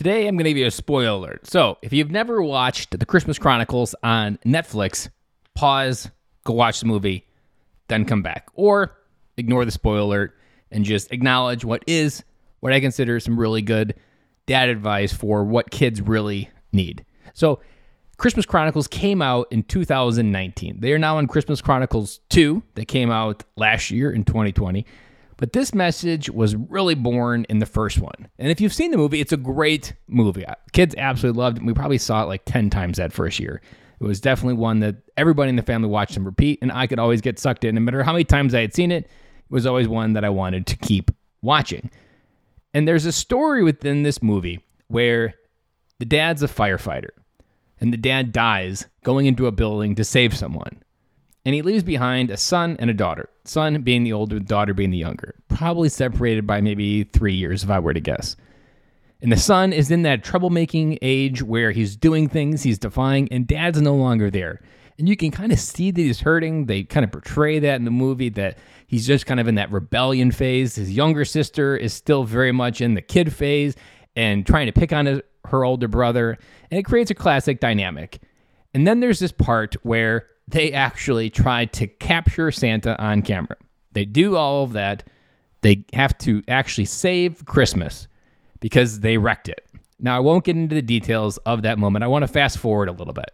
Today, I'm going to give you a spoiler alert. So, if you've never watched The Christmas Chronicles on Netflix, pause, go watch the movie, then come back. Or ignore the spoiler alert and just acknowledge what is what I consider some really good dad advice for what kids really need. So, Christmas Chronicles came out in 2019. They are now on Christmas Chronicles 2 that came out last year in 2020. But this message was really born in the first one. And if you've seen the movie, it's a great movie. Uh, kids absolutely loved it. We probably saw it like 10 times that first year. It was definitely one that everybody in the family watched and repeat, and I could always get sucked in. No matter how many times I had seen it, it was always one that I wanted to keep watching. And there's a story within this movie where the dad's a firefighter, and the dad dies going into a building to save someone and he leaves behind a son and a daughter. Son being the older, daughter being the younger. Probably separated by maybe three years, if I were to guess. And the son is in that troublemaking age where he's doing things, he's defying, and dad's no longer there. And you can kind of see that he's hurting. They kind of portray that in the movie that he's just kind of in that rebellion phase. His younger sister is still very much in the kid phase and trying to pick on his, her older brother. And it creates a classic dynamic. And then there's this part where they actually tried to capture Santa on camera. They do all of that. They have to actually save Christmas because they wrecked it. Now, I won't get into the details of that moment. I want to fast forward a little bit.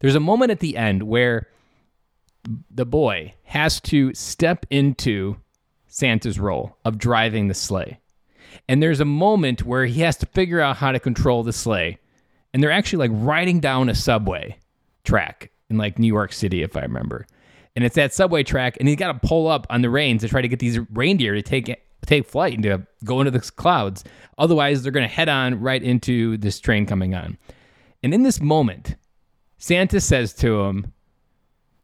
There's a moment at the end where the boy has to step into Santa's role of driving the sleigh. And there's a moment where he has to figure out how to control the sleigh. And they're actually like riding down a subway track in like New York City, if I remember. And it's that subway track, and he's got to pull up on the reins to try to get these reindeer to take take flight and to go into the clouds. Otherwise, they're going to head on right into this train coming on. And in this moment, Santa says to him,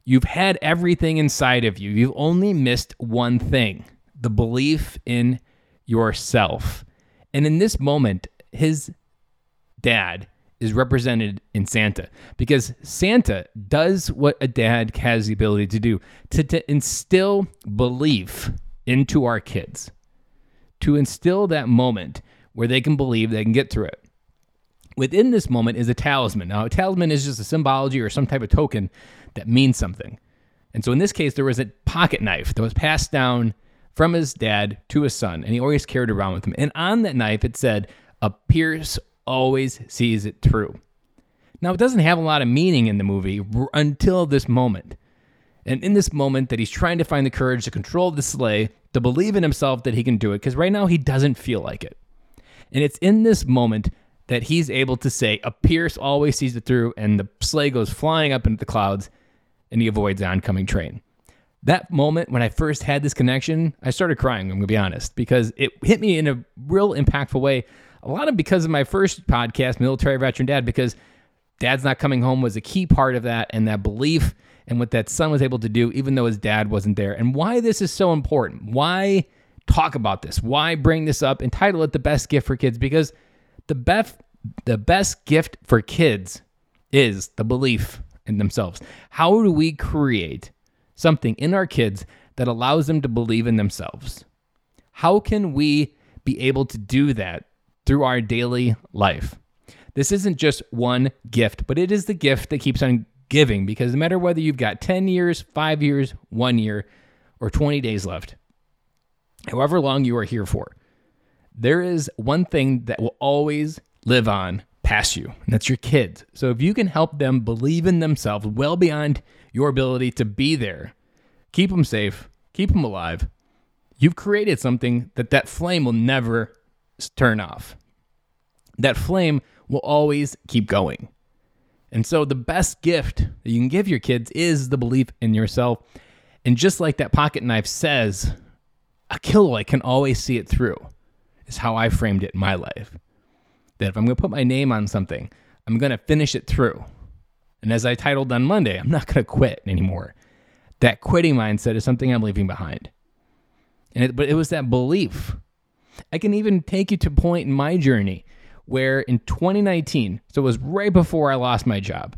You've had everything inside of you. You've only missed one thing the belief in yourself. And in this moment, his dad is represented in Santa because Santa does what a dad has the ability to do to, to instill belief into our kids, to instill that moment where they can believe they can get through it. Within this moment is a talisman. Now, a talisman is just a symbology or some type of token that means something. And so in this case, there was a pocket knife that was passed down from his dad to his son, and he always carried around with him. And on that knife, it said, a pierce always sees it through. Now, it doesn't have a lot of meaning in the movie until this moment. And in this moment, that he's trying to find the courage to control the sleigh, to believe in himself that he can do it, because right now he doesn't feel like it. And it's in this moment that he's able to say, A Pierce always sees it through, and the sleigh goes flying up into the clouds, and he avoids the oncoming train. That moment when I first had this connection, I started crying, I'm gonna be honest, because it hit me in a real impactful way a lot of because of my first podcast, Military Veteran Dad, because dad's not coming home was a key part of that and that belief and what that son was able to do, even though his dad wasn't there. And why this is so important. Why talk about this? Why bring this up and title it the best gift for kids? Because the best the best gift for kids is the belief in themselves. How do we create something in our kids that allows them to believe in themselves? How can we be able to do that through our daily life. This isn't just one gift, but it is the gift that keeps on giving because no matter whether you've got 10 years, five years, one year, or 20 days left, however long you are here for, there is one thing that will always live on past you, and that's your kids. So if you can help them believe in themselves well beyond your ability to be there, keep them safe, keep them alive, you've created something that that flame will never turn off that flame will always keep going. And so, the best gift that you can give your kids is the belief in yourself. And just like that pocket knife says, a Killoy can always see it through, is how I framed it in my life. That if I'm going to put my name on something, I'm going to finish it through. And as I titled on Monday, I'm not going to quit anymore. That quitting mindset is something I'm leaving behind. And it, but it was that belief. I can even take you to a point in my journey where in 2019, so it was right before I lost my job,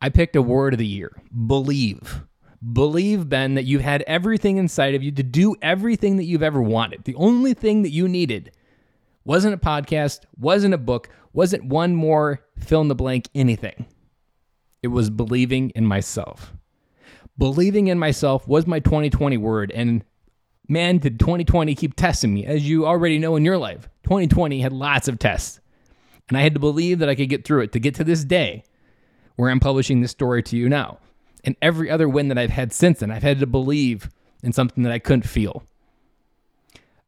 I picked a word of the year believe. Believe, Ben, that you had everything inside of you to do everything that you've ever wanted. The only thing that you needed Wasn't a podcast, wasn't a book, wasn't one more fill in the blank anything. It was believing in myself. Believing in myself was my 2020 word. And man, did 2020 keep testing me. As you already know in your life, 2020 had lots of tests. And I had to believe that I could get through it to get to this day where I'm publishing this story to you now. And every other win that I've had since then, I've had to believe in something that I couldn't feel.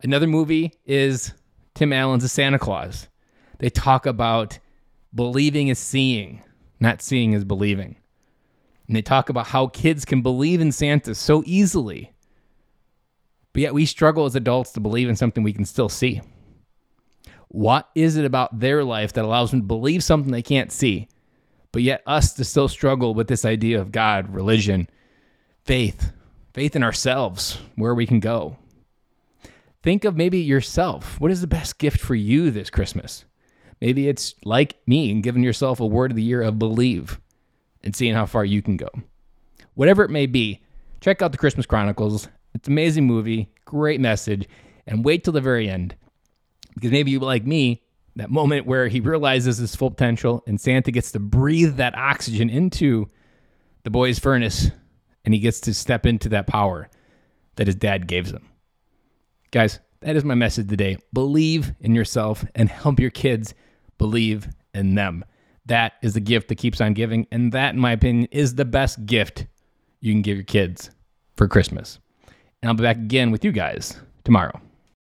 Another movie is Tim Allen's A Santa Clause. They talk about believing is seeing, not seeing is believing. And they talk about how kids can believe in Santa so easily, but yet we struggle as adults to believe in something we can still see. What is it about their life that allows them to believe something they can't see, but yet us to still struggle with this idea of God, religion, faith, faith in ourselves, where we can go? Think of maybe yourself. What is the best gift for you this Christmas? Maybe it's like me and giving yourself a word of the year of believe and seeing how far you can go. Whatever it may be, check out the Christmas Chronicles. It's an amazing movie, great message, and wait till the very end. Because maybe you like me, that moment where he realizes his full potential and Santa gets to breathe that oxygen into the boy's furnace and he gets to step into that power that his dad gave him. Guys, that is my message today. Believe in yourself and help your kids believe in them. That is the gift that keeps on giving. And that, in my opinion, is the best gift you can give your kids for Christmas. And I'll be back again with you guys tomorrow.